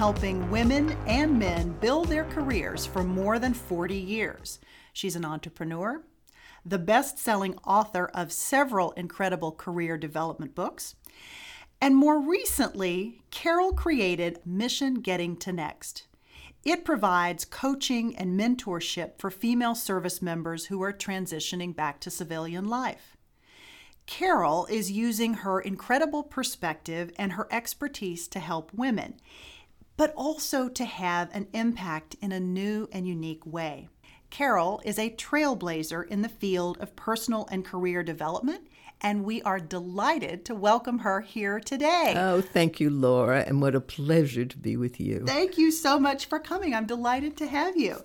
helping women and men build their careers for more than 40 years. She's an entrepreneur, the best selling author of several incredible career development books, and more recently, Carole created Mission Getting to Next. It provides coaching and mentorship for female service members who are transitioning back to civilian life. Carole is using her incredible perspective and her expertise to help women, but also to have an impact in a new and unique way. Carole is a trailblazer in the field of personal and career development, and we are delighted to welcome her here today. Oh, thank you, Laura, and what a pleasure to be with you. Thank you so much for coming. I'm delighted to have you.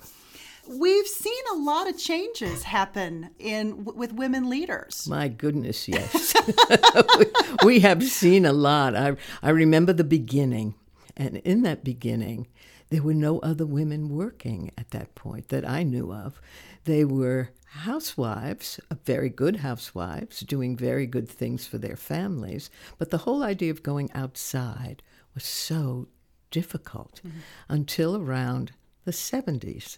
We've seen a lot of changes happen in with women leaders. My goodness, yes. we have seen a lot. I I remember the beginning, and in that beginning, there were no other women working at that point that I knew of. They were housewives, very good housewives, doing very good things for their families, but the whole idea of going outside was so difficult mm-hmm. until around the 70s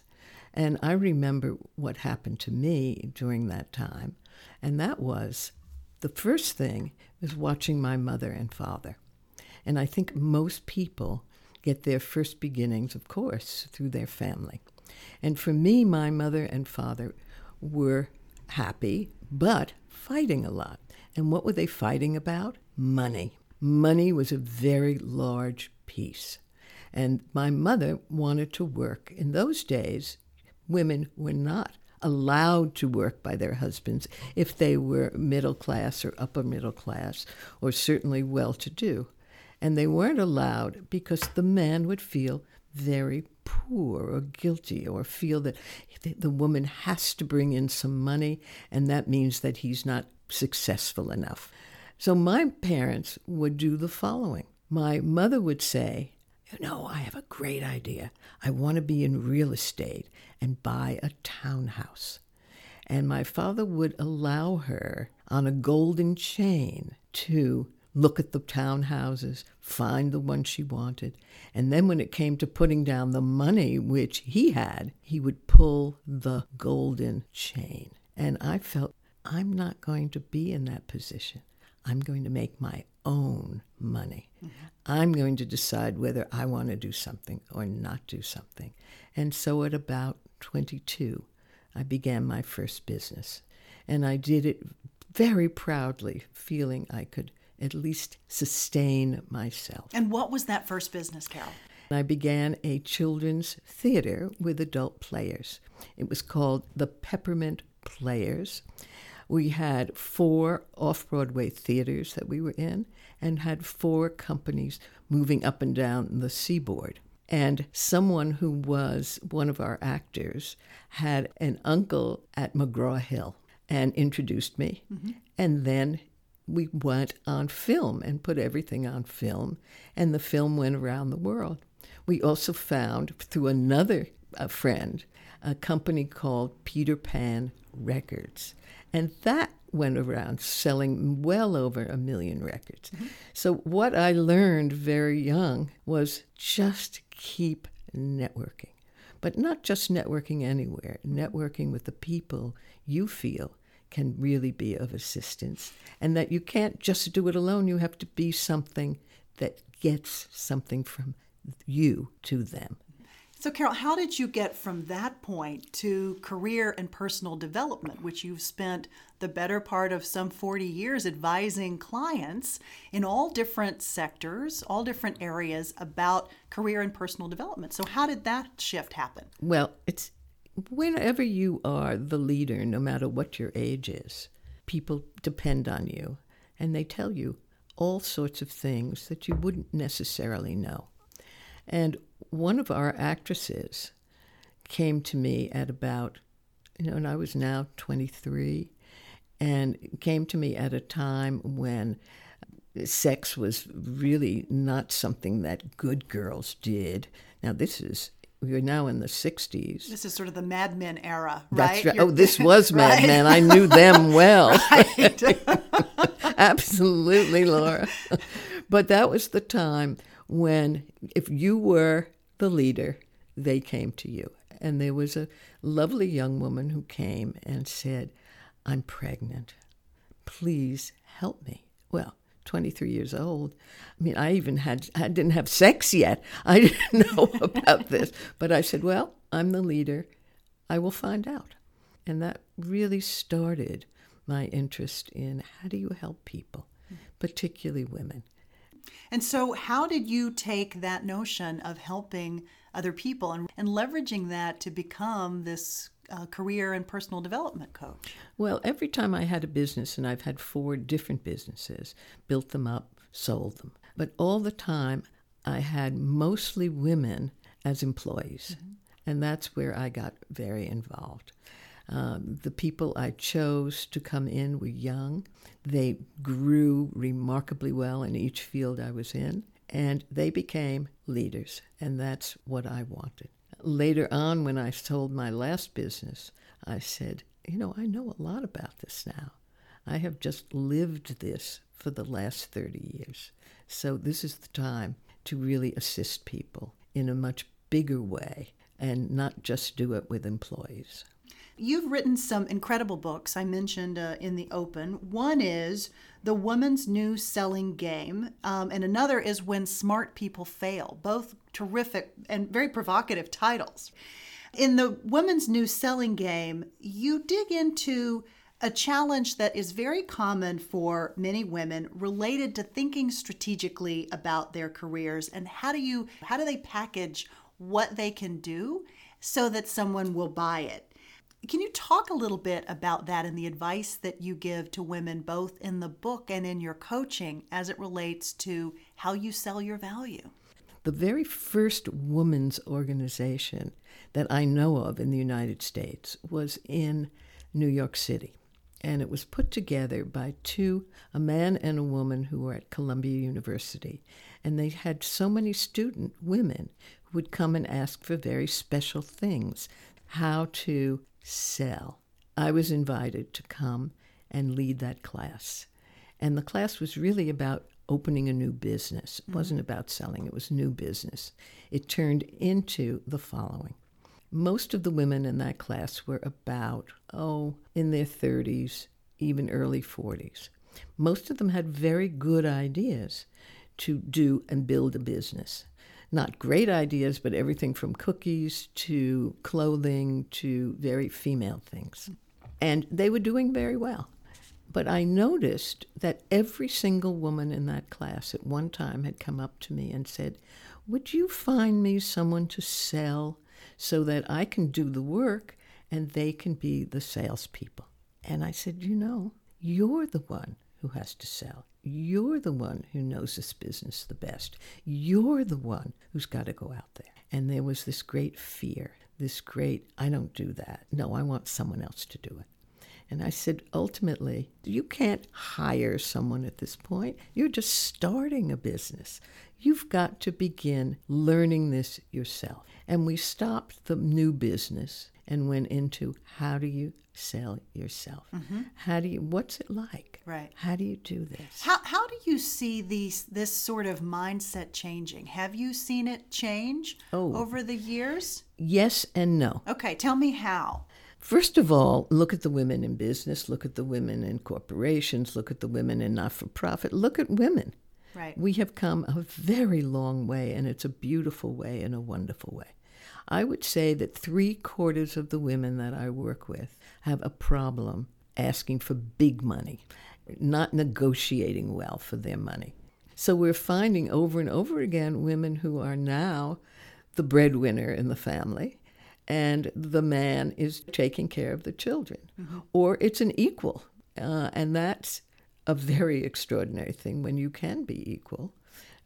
and I remember what happened to me during that time. And that was the first thing was watching my mother and father. And I think most people get their first beginnings, of course, through their family. And for me, my mother and father were happy, but fighting a lot. And what were they fighting about? Money. Money was a very large piece. And my mother wanted to work. In those days, women were not allowed to work by their husbands if they were middle class or upper middle class or certainly well to do. And they weren't allowed because the man would feel very poor or guilty or feel that the woman has to bring in some money and that means that he's not successful enough. So my parents would do the following. My mother would say, you know, I have a great idea. I want to be in real estate and buy a townhouse. And my father would allow her on a golden chain to look at the townhouses, find the one she wanted. And then when it came to putting down the money which he had, he would pull the golden chain. And I felt I'm not going to be in that position. I'm going to make my own money. Mm-hmm. I'm going to decide whether I want to do something or not do something. And so at about 22, I began my first business. And I did it very proudly, feeling I could at least sustain myself. And what was that first business, Carole? I began a children's theater with adult players. It was called the Peppermint Players. We had four off Broadway theaters that we were in and had four companies moving up and down the seaboard. And someone who was one of our actors had an uncle at McGraw Hill and introduced me. Mm-hmm. And then we went on film and put everything on film, and the film went around the world. We also found, through another a friend, a company called Peter Pan Records. And that went around selling well over a million records. Mm-hmm. So, what I learned very young was just keep networking. But not just networking anywhere, networking with the people you feel can really be of assistance. And that you can't just do it alone, you have to be something that gets something from you to them. So, Carole, how did you get from that point to career and personal development, which you've spent the better part of some 40 years advising clients in all different sectors, all different areas about career and personal development? So, how did that shift happen? Well, it's whenever you are the leader, no matter what your age is, people depend on you and they tell you all sorts of things that you wouldn't necessarily know. And one of our actresses came to me at about, you know, and I was now 23, and came to me at a time when sex was really not something that good girls did. Now, this is we are now in the 60s. This is sort of the Mad Men era, right? That's right. oh, this was Mad right? Men. I knew them well. Absolutely, Laura. but that was the time when, if you were the leader, they came to you. And there was a lovely young woman who came and said, I'm pregnant. Please help me. Well, 23 years old. I mean, I even had, I didn't have sex yet. I didn't know about this. But I said, well, I'm the leader. I will find out. And that really started my interest in how do you help people, particularly women. And so, how did you take that notion of helping other people and, and leveraging that to become this uh, career and personal development coach? Well, every time I had a business, and I've had four different businesses, built them up, sold them, but all the time I had mostly women as employees. Mm-hmm. And that's where I got very involved. Um, the people I chose to come in were young. They grew remarkably well in each field I was in, and they became leaders, and that's what I wanted. Later on, when I sold my last business, I said, You know, I know a lot about this now. I have just lived this for the last 30 years. So this is the time to really assist people in a much bigger way and not just do it with employees. You've written some incredible books I mentioned uh, in the open. One is The Woman's New Selling Game, um, and another is When Smart People Fail. Both terrific and very provocative titles. In The Woman's New Selling Game, you dig into a challenge that is very common for many women related to thinking strategically about their careers and how do you how do they package what they can do so that someone will buy it can you talk a little bit about that and the advice that you give to women, both in the book and in your coaching, as it relates to how you sell your value? The very first women's organization that I know of in the United States was in New York City. And it was put together by two, a man and a woman who were at Columbia University. And they had so many student women who would come and ask for very special things how to sell. I was invited to come and lead that class. And the class was really about opening a new business. It mm-hmm. wasn't about selling, it was new business. It turned into the following. Most of the women in that class were about, oh, in their 30s, even early 40s. Most of them had very good ideas to do and build a business not great ideas, but everything from cookies to clothing to very female things. And they were doing very well. But I noticed that every single woman in that class at one time had come up to me and said, Would you find me someone to sell so that I can do the work and they can be the salespeople? And I said, You know, you're the one who has to sell. You're the one who knows this business the best. You're the one who's got to go out there. And there was this great fear, this great, I don't do that. No, I want someone else to do it. And I said, ultimately, you can't hire someone at this point. You're just starting a business. You've got to begin learning this yourself. And we stopped the new business and went into how do you sell yourself? Mm-hmm. How do you? What's it like? Right. How do you do this? How How do you see these this sort of mindset changing? Have you seen it change oh. over the years? Yes and no. Okay, tell me how. First of all, look at the women in business, look at the women in corporations, look at the women in not for profit, look at women. Right. We have come a very long way, and it's a beautiful way and a wonderful way. I would say that three quarters of the women that I work with have a problem asking for big money, not negotiating well for their money. So we're finding over and over again women who are now the breadwinner in the family and the man is taking care of the children, mm-hmm. or it's an equal. Uh, and that's a very extraordinary thing when you can be equal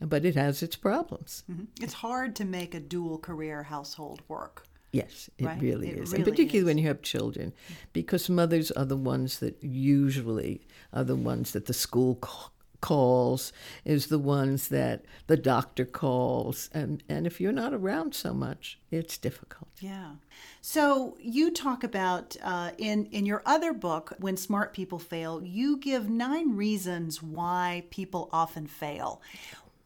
but it has its problems. Mm-hmm. It's hard to make a dual career household work. Yes, it right? really it is. Really and particularly is. when you have children, because mothers are the ones that usually are the ones that the school calls, is the ones that the doctor calls. And, and if you're not around so much, it's difficult. Yeah. So you talk about uh, in, in your other book, When Smart People Fail, you give nine reasons why people often fail.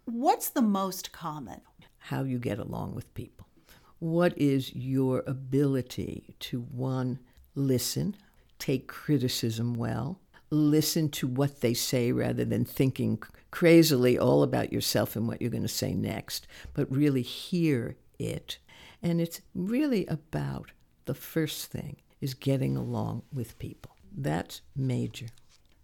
What's the most common? How you get along with people. What is your ability to one, listen, take criticism well, listen to what they say rather than thinking crazily all about yourself and what you're going to say next, but really hear it. And it's really about the first thing is getting along with people. That's major.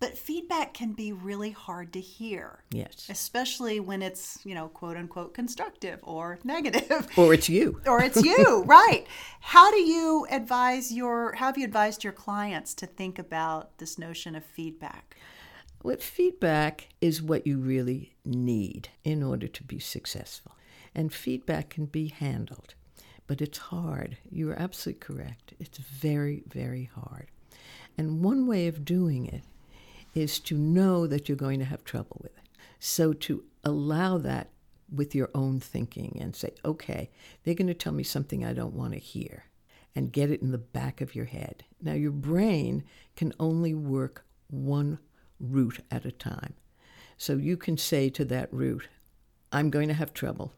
But feedback can be really hard to hear. Yes. Especially when it's, you know, quote unquote constructive or negative. Or it's you. or it's you, right. How do you advise your how have you advised your clients to think about this notion of feedback? Well, feedback is what you really need in order to be successful. And feedback can be handled, but it's hard. You are absolutely correct. It's very, very hard. And one way of doing it is to know that you're going to have trouble with it. So to allow that with your own thinking and say, okay, they're going to tell me something I don't want to hear, and get it in the back of your head. Now, your brain can only work one route at a time. So you can say to that route, I'm going to have trouble,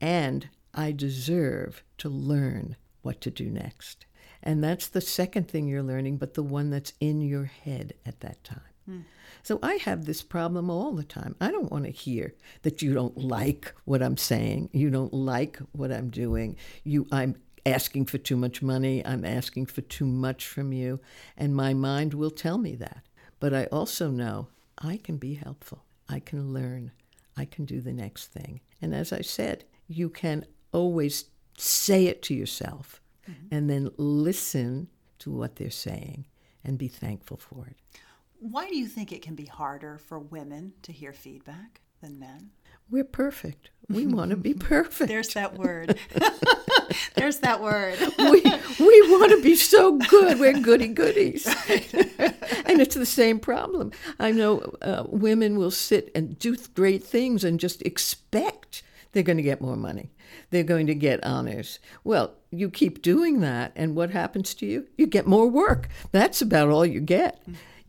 and I deserve to learn what to do next. And that's the second thing you're learning, but the one that's in your head at that time. Mm. So I have this problem all the time. I don't want to hear that you don't like what I'm saying, you don't like what I'm doing. You I'm asking for too much money, I'm asking for too much from you, and my mind will tell me that. But I also know I can be helpful. I can learn. I can do the next thing. And as I said, you can always say it to yourself mm-hmm. and then listen to what they're saying and be thankful for it. Why do you think it can be harder for women to hear feedback than men? We're perfect. We want to be perfect. There's that word. There's that word. we we want to be so good. We're goody goodies. and it's the same problem. I know uh, women will sit and do great things and just expect they're going to get more money. They're going to get honors. Well, you keep doing that, and what happens to you? You get more work. That's about all you get.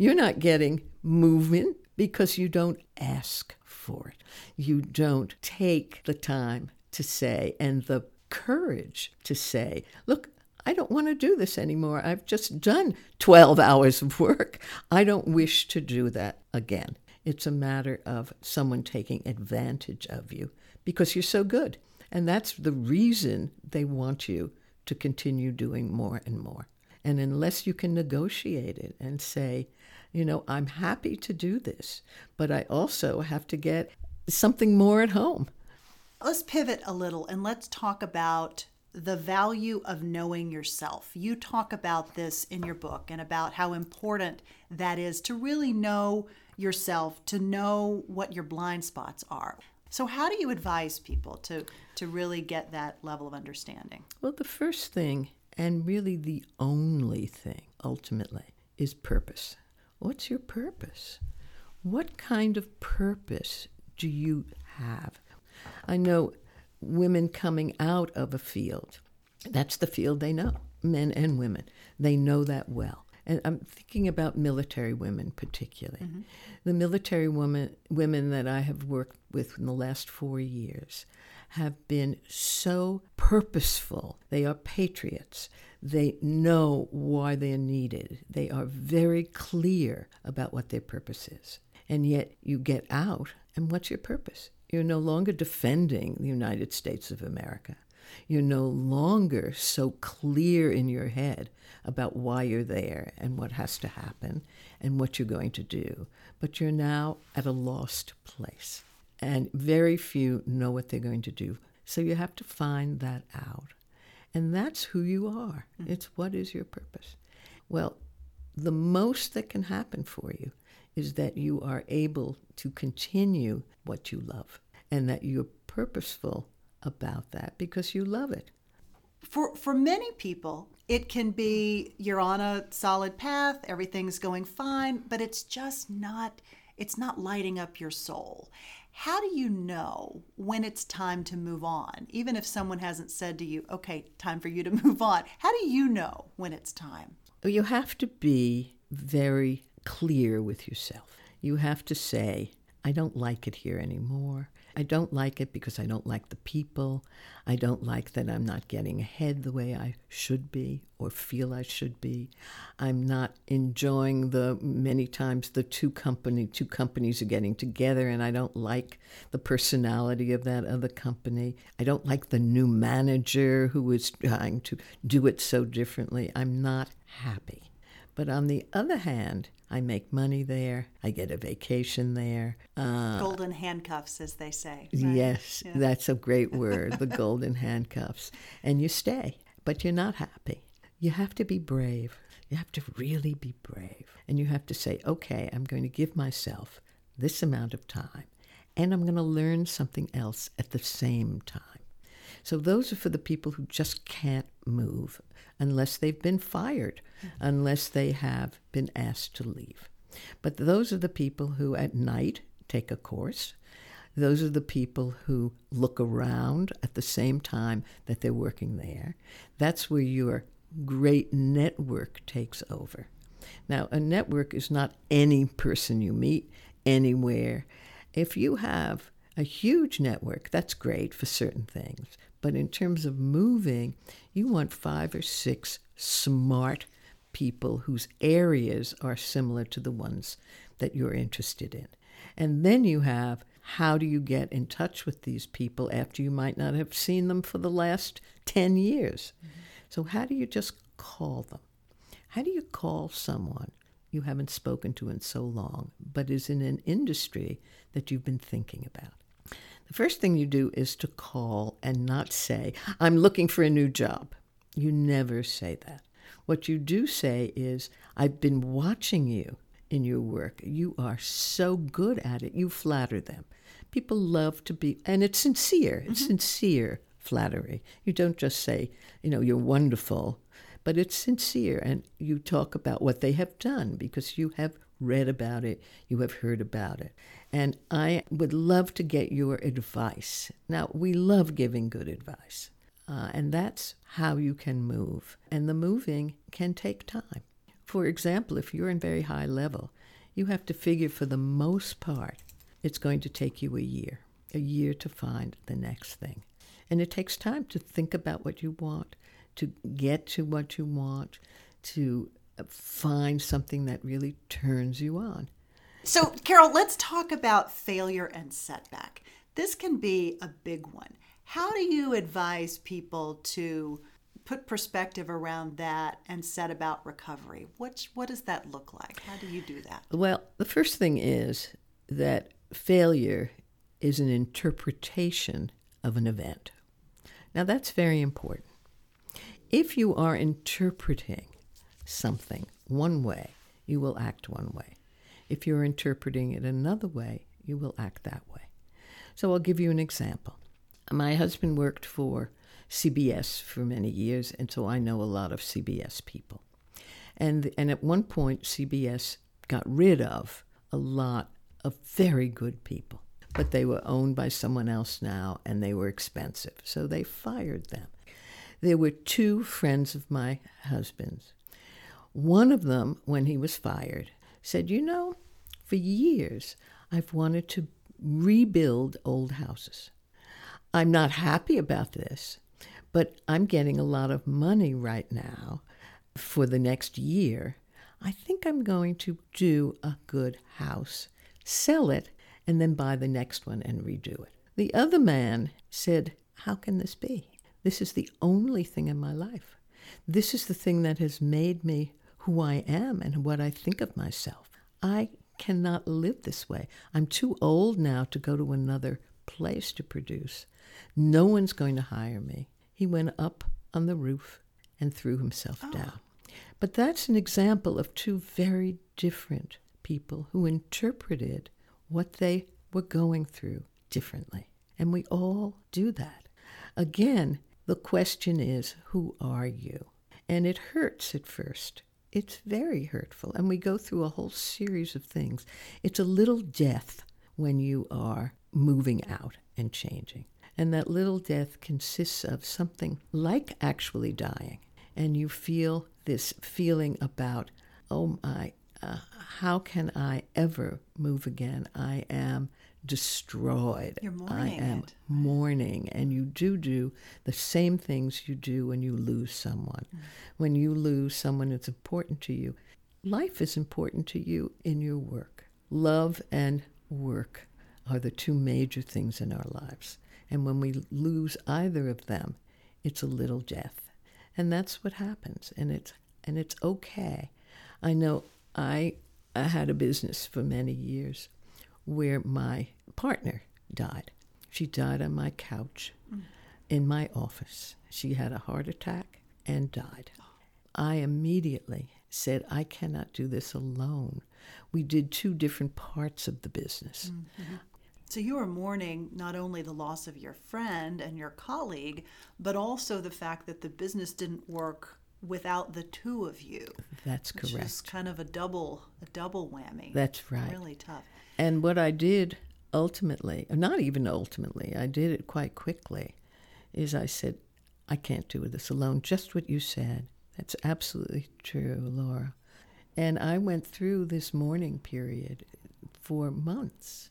You're not getting movement because you don't ask for it. You don't take the time to say and the courage to say, look, I don't want to do this anymore. I've just done 12 hours of work. I don't wish to do that again. It's a matter of someone taking advantage of you because you're so good. And that's the reason they want you to continue doing more and more. And unless you can negotiate it and say, you know, I'm happy to do this, but I also have to get something more at home. Let's pivot a little and let's talk about the value of knowing yourself. You talk about this in your book and about how important that is to really know yourself, to know what your blind spots are. So how do you advise people to to really get that level of understanding? Well, the first thing and really the only thing ultimately is purpose. What's your purpose? What kind of purpose do you have? I know women coming out of a field, that's the field they know, men and women. They know that well. And I'm thinking about military women particularly. Mm-hmm. The military woman, women that I have worked with in the last four years have been so purposeful. They are patriots. They know why they're needed. They are very clear about what their purpose is. And yet you get out, and what's your purpose? You're no longer defending the United States of America. You're no longer so clear in your head about why you're there and what has to happen and what you're going to do. But you're now at a lost place. And very few know what they're going to do. So you have to find that out. And that's who you are. Mm-hmm. It's what is your purpose. Well, the most that can happen for you is that you are able to continue what you love and that you're purposeful about that because you love it. For for many people, it can be you're on a solid path, everything's going fine, but it's just not it's not lighting up your soul. How do you know when it's time to move on? Even if someone hasn't said to you, okay, time for you to move on, how do you know when it's time? You have to be very clear with yourself. You have to say, I don't like it here anymore. I don't like it because I don't like the people. I don't like that I'm not getting ahead the way I should be or feel I should be. I'm not enjoying the many times the two company two companies are getting together and I don't like the personality of that other company. I don't like the new manager who is trying to do it so differently. I'm not happy. But on the other hand, I make money there. I get a vacation there. Uh, golden handcuffs, as they say. Right? Yes, yeah. that's a great word, the golden handcuffs. And you stay, but you're not happy. You have to be brave. You have to really be brave. And you have to say, okay, I'm going to give myself this amount of time, and I'm going to learn something else at the same time. So those are for the people who just can't move unless they've been fired, mm-hmm. unless they have been asked to leave. But those are the people who at night take a course. Those are the people who look around at the same time that they're working there. That's where your great network takes over. Now, a network is not any person you meet anywhere. If you have a huge network, that's great for certain things. But in terms of moving, you want five or six smart people whose areas are similar to the ones that you're interested in. And then you have how do you get in touch with these people after you might not have seen them for the last 10 years? Mm-hmm. So, how do you just call them? How do you call someone you haven't spoken to in so long, but is in an industry that you've been thinking about? First thing you do is to call and not say, I'm looking for a new job. You never say that. What you do say is, I've been watching you in your work. You are so good at it. You flatter them. People love to be, and it's sincere. It's mm-hmm. sincere flattery. You don't just say, you know, you're wonderful, but it's sincere. And you talk about what they have done because you have read about it, you have heard about it. And I would love to get your advice. Now, we love giving good advice, uh, and that's how you can move. And the moving can take time. For example, if you're in very high level, you have to figure for the most part, it's going to take you a year, a year to find the next thing. And it takes time to think about what you want, to get to what you want, to find something that really turns you on. So, Carole, let's talk about failure and setback. This can be a big one. How do you advise people to put perspective around that and set about recovery? What, what does that look like? How do you do that? Well, the first thing is that failure is an interpretation of an event. Now, that's very important. If you are interpreting something one way, you will act one way. If you're interpreting it another way, you will act that way. So I'll give you an example. My husband worked for CBS for many years, and so I know a lot of CBS people. And, and at one point, CBS got rid of a lot of very good people, but they were owned by someone else now and they were expensive, so they fired them. There were two friends of my husband's one of them, when he was fired, said, You know, for years I've wanted to rebuild old houses. I'm not happy about this, but I'm getting a lot of money right now for the next year. I think I'm going to do a good house, sell it, and then buy the next one and redo it. The other man said, How can this be? This is the only thing in my life. This is the thing that has made me who I am and what I think of myself. I cannot live this way. I'm too old now to go to another place to produce. No one's going to hire me. He went up on the roof and threw himself oh. down. But that's an example of two very different people who interpreted what they were going through differently. And we all do that. Again, the question is who are you? And it hurts at first it's very hurtful. And we go through a whole series of things. It's a little death when you are moving out and changing. And that little death consists of something like actually dying. And you feel this feeling about, oh my, uh, how can I ever move again? I am destroyed. You're I am it. mourning. And you do do the same things you do when you lose someone. Mm. When you lose someone that's important to you, life is important to you in your work. Love and work are the two major things in our lives. And when we lose either of them, it's a little death. And that's what happens. And it's and it's okay. I know I, I had a business for many years where my partner died. She died on my couch mm. in my office. She had a heart attack and died. I immediately said, I cannot do this alone. We did two different parts of the business. Mm-hmm. So you are mourning not only the loss of your friend and your colleague, but also the fact that the business didn't work without the two of you. That's correct. is kind of a double a double whammy. That's right. Really tough. And what I did ultimately, not even ultimately, I did it quite quickly, is I said, I can't do this alone. Just what you said. That's absolutely true, Laura. And I went through this mourning period for months,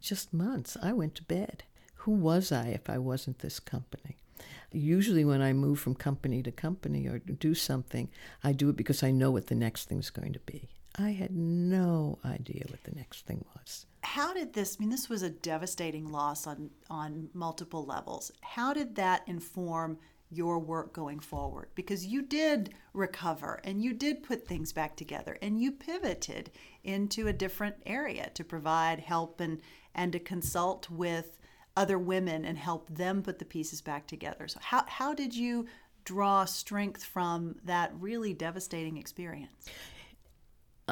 just months. I went to bed. Who was I if I wasn't this company? Usually, when I move from company to company or do something, I do it because I know what the next thing's going to be. I had no idea what the next thing was. How did this? I mean, this was a devastating loss on on multiple levels. How did that inform your work going forward? Because you did recover and you did put things back together and you pivoted into a different area to provide help and and to consult with other women and help them put the pieces back together. So how how did you draw strength from that really devastating experience?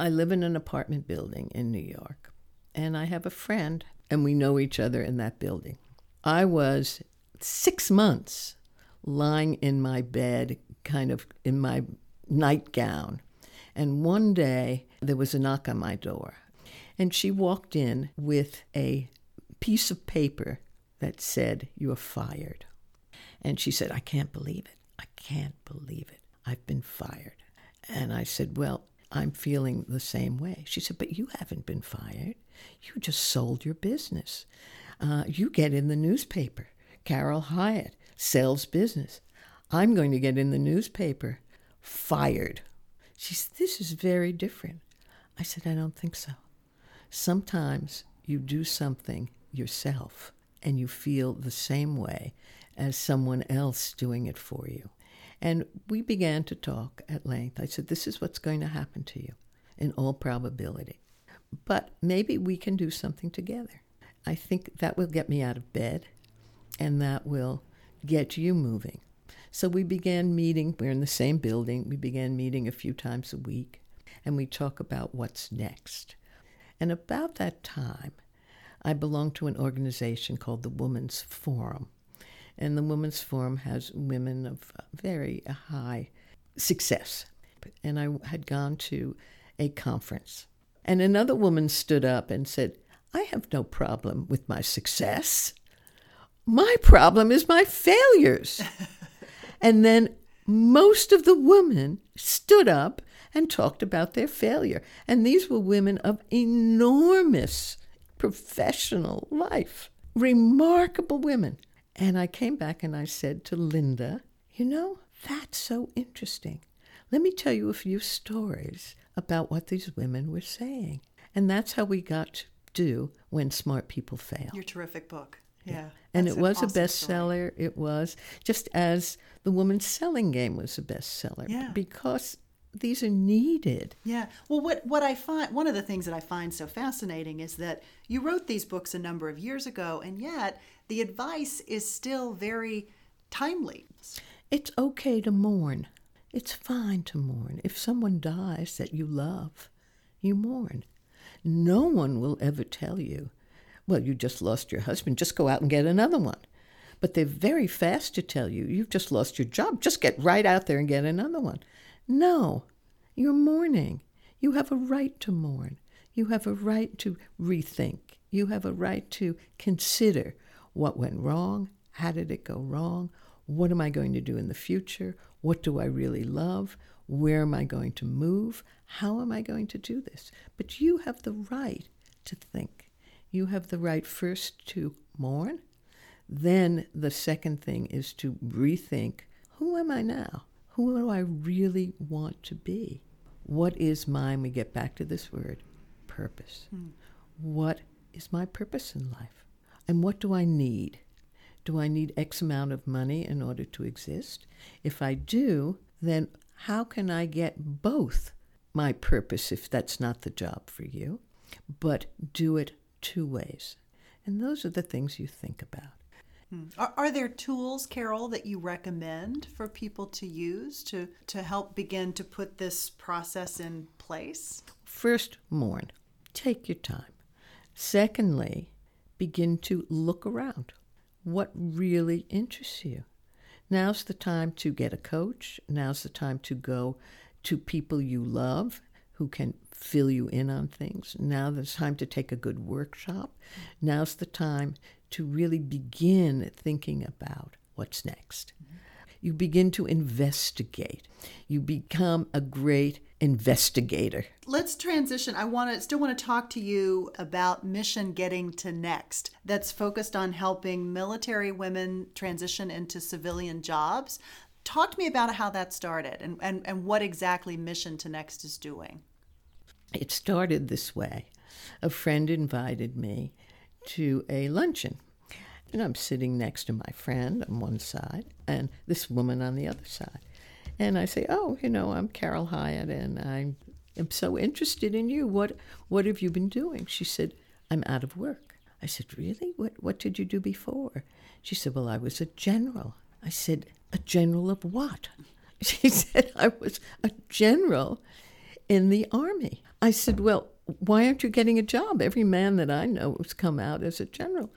I live in an apartment building in New York, and I have a friend, and we know each other in that building. I was six months lying in my bed, kind of in my nightgown, and one day there was a knock on my door, and she walked in with a piece of paper that said, You're fired. And she said, I can't believe it. I can't believe it. I've been fired. And I said, Well, I'm feeling the same way. She said, But you haven't been fired. You just sold your business. Uh, you get in the newspaper. Carole Hyatt sells business. I'm going to get in the newspaper. Fired. She said, This is very different. I said, I don't think so. Sometimes you do something yourself and you feel the same way as someone else doing it for you. And we began to talk at length. I said, This is what's going to happen to you in all probability. But maybe we can do something together. I think that will get me out of bed and that will get you moving. So we began meeting. We're in the same building. We began meeting a few times a week and we talk about what's next. And about that time, I belonged to an organization called the Women's Forum. And the Women's Forum has women of very high success. And I had gone to a conference. And another woman stood up and said, I have no problem with my success. My problem is my failures. and then most of the women stood up and talked about their failure. And these were women of enormous professional life, remarkable women. And I came back and I said to Linda, You know, that's so interesting. Let me tell you a few stories about what these women were saying. And that's how we got to do When Smart People Fail. Your terrific book. Yeah. And that's it an was awesome a story. bestseller. It was just as the woman's selling game was a bestseller Yeah. because these are needed. Yeah. Well, what, what I find, one of the things that I find so fascinating is that you wrote these books a number of years ago, and yet the advice is still very timely. It's okay to mourn. It's fine to mourn. If someone dies that you love, you mourn. No one will ever tell you, well, you just lost your husband, just go out and get another one. But they're very fast to tell you, you've just lost your job, just get right out there and get another one. No, you're mourning. You have a right to mourn. You have a right to rethink. You have a right to consider what went wrong, how did it go wrong, what am I going to do in the future, what do I really love, Where am I going to move? How am I going to do this? But you have the right to think. You have the right first to mourn. Then the second thing is to rethink who am I now? Who do I really want to be? What is mine? We get back to this word purpose. Hmm. What is my purpose in life? And what do I need? Do I need X amount of money in order to exist? If I do, then how can I get both my purpose if that's not the job for you, but do it two ways? And those are the things you think about. Hmm. Are, are, there tools, Carole, that you recommend for people to use to, to help begin to put this process in place? First, mourn. Take your time. Secondly, begin to look around. What really interests you? Now's the time to get a coach. Now's the time to go to people you love who can fill you in on things. Now's the time to take a good workshop. Now's the time to really begin thinking about what's next. Mm-hmm. You begin to investigate. You become a great investigator. Let's transition. I want to still want to talk to you about Mission Getting to Next that's focused on helping military women transition into civilian jobs. Talk to me about how that started and, and, and what exactly Mission to Next is doing. It started this way. A friend invited me to a luncheon. And I'm sitting next to my friend on one side and this woman on the other side. And I say, Oh, you know, I'm Carole Hyatt and I am so interested in you. What what have you been doing? She said, I'm out of work. I said, Really? What what did you do before? She said, Well, I was a general. I said, A general of what? She said, I was a general in the army. I said, Well, why aren't you getting a job? Every man that I know has come out as a general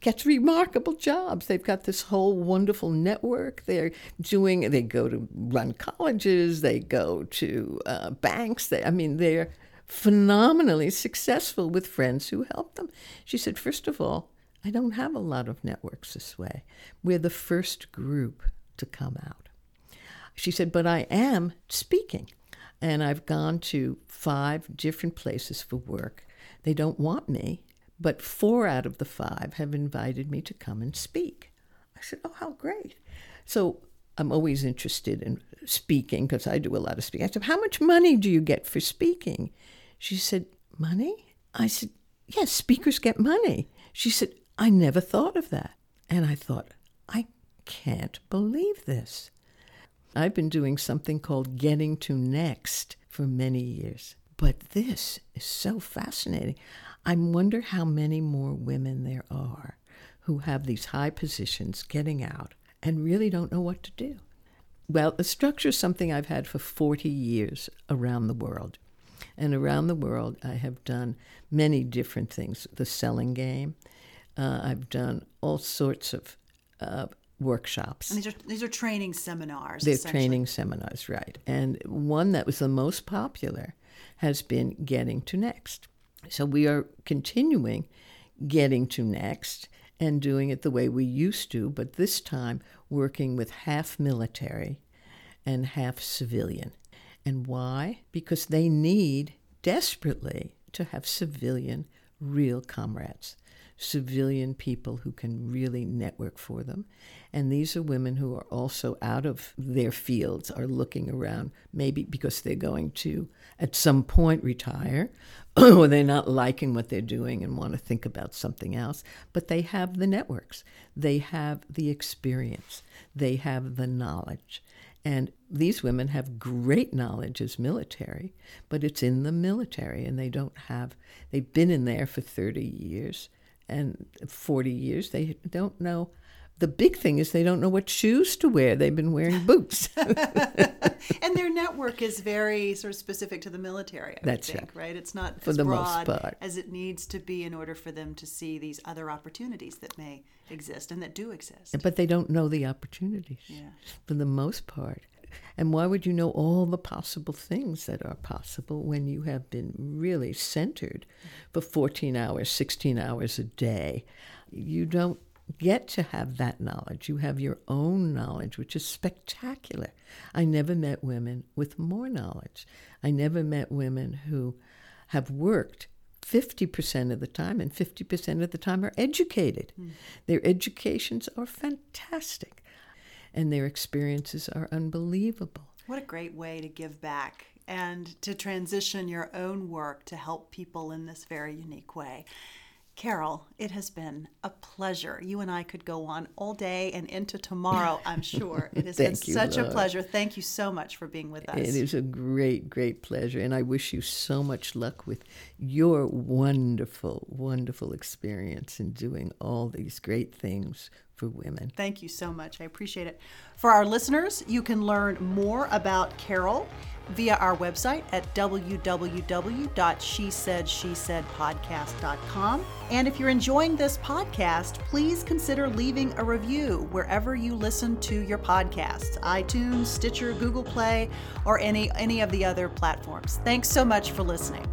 gets remarkable jobs. They've got this whole wonderful network. They're doing. They go to run colleges. They go to uh, banks. They, I mean, they're phenomenally successful with friends who help them. She said, first of all, I don't have a lot of networks this way. We're the first group to come out. She said, but I am speaking and I've gone to five different places for work. They don't want me, but four out of the five have invited me to come and speak. I said, Oh, how great. So I'm always interested in speaking because I do a lot of speaking. I said, How much money do you get for speaking? She said, Money? I said, Yes, speakers get money. She said, I never thought of that. And I thought, I can't believe this. I've been doing something called Getting to Next for many years. But this is so fascinating. I wonder how many more women there are who have these high positions getting out and really don't know what to do. Well, the structure is something I've had for 40 years around the world. And around the world, I have done many different things. The selling game, uh, I've done all sorts of uh, workshops. And these are these are training seminars. They're training seminars, right? And one that was the most popular has been Getting to Next. So we are continuing Getting to Next and doing it the way we used to, but this time working with half military and half civilian. And why? Because they need desperately to have civilian real comrades civilian people who can really network for them. And these are women who are also out of their fields, are looking around, maybe because they're going to at some point retire, or they're not liking what they're doing and want to think about something else. But they have the networks, they have the experience, they have the knowledge. And these women have great knowledge as military, but it's in the military, and they don't have, they've been in there for 30 years and 40 years. They don't know. The big thing is they don't know what shoes to wear. They've been wearing boots. and their network is very sort of specific to the military, I That's think, right. right? It's not for as the broad most part. as it needs to be in order for them to see these other opportunities that may exist and that do exist. But they don't know the opportunities yeah. for the most part. And why would you know all the possible things that are possible when you have been really centered mm-hmm. for 14 hours, 16 hours a day? You don't get to have that knowledge. You have your own knowledge, which is spectacular. I never met women with more knowledge. I never met women who have worked 50% of the time, and 50% of the time are educated. Mm. Their educations are fantastic, and their experiences are unbelievable. What a great way to give back and to transition your own work to help people in this very unique way. Carole, it has been a pleasure. You and I could go on all day and into tomorrow, I'm sure. It has been you, such Lord. a pleasure. Thank you so much for being with us. It is a great, great pleasure. And I wish you so much luck with your wonderful, wonderful experience in doing all these great things for women. Thank you so much. I appreciate it. For our listeners, you can learn more about Carole via our website at www.shesaidshesaidpodcast.com. And if you're enjoying this podcast, please consider leaving a review wherever you listen to your podcasts iTunes, Stitcher, Google Play, or any, any of the other platforms. Thanks so much for listening.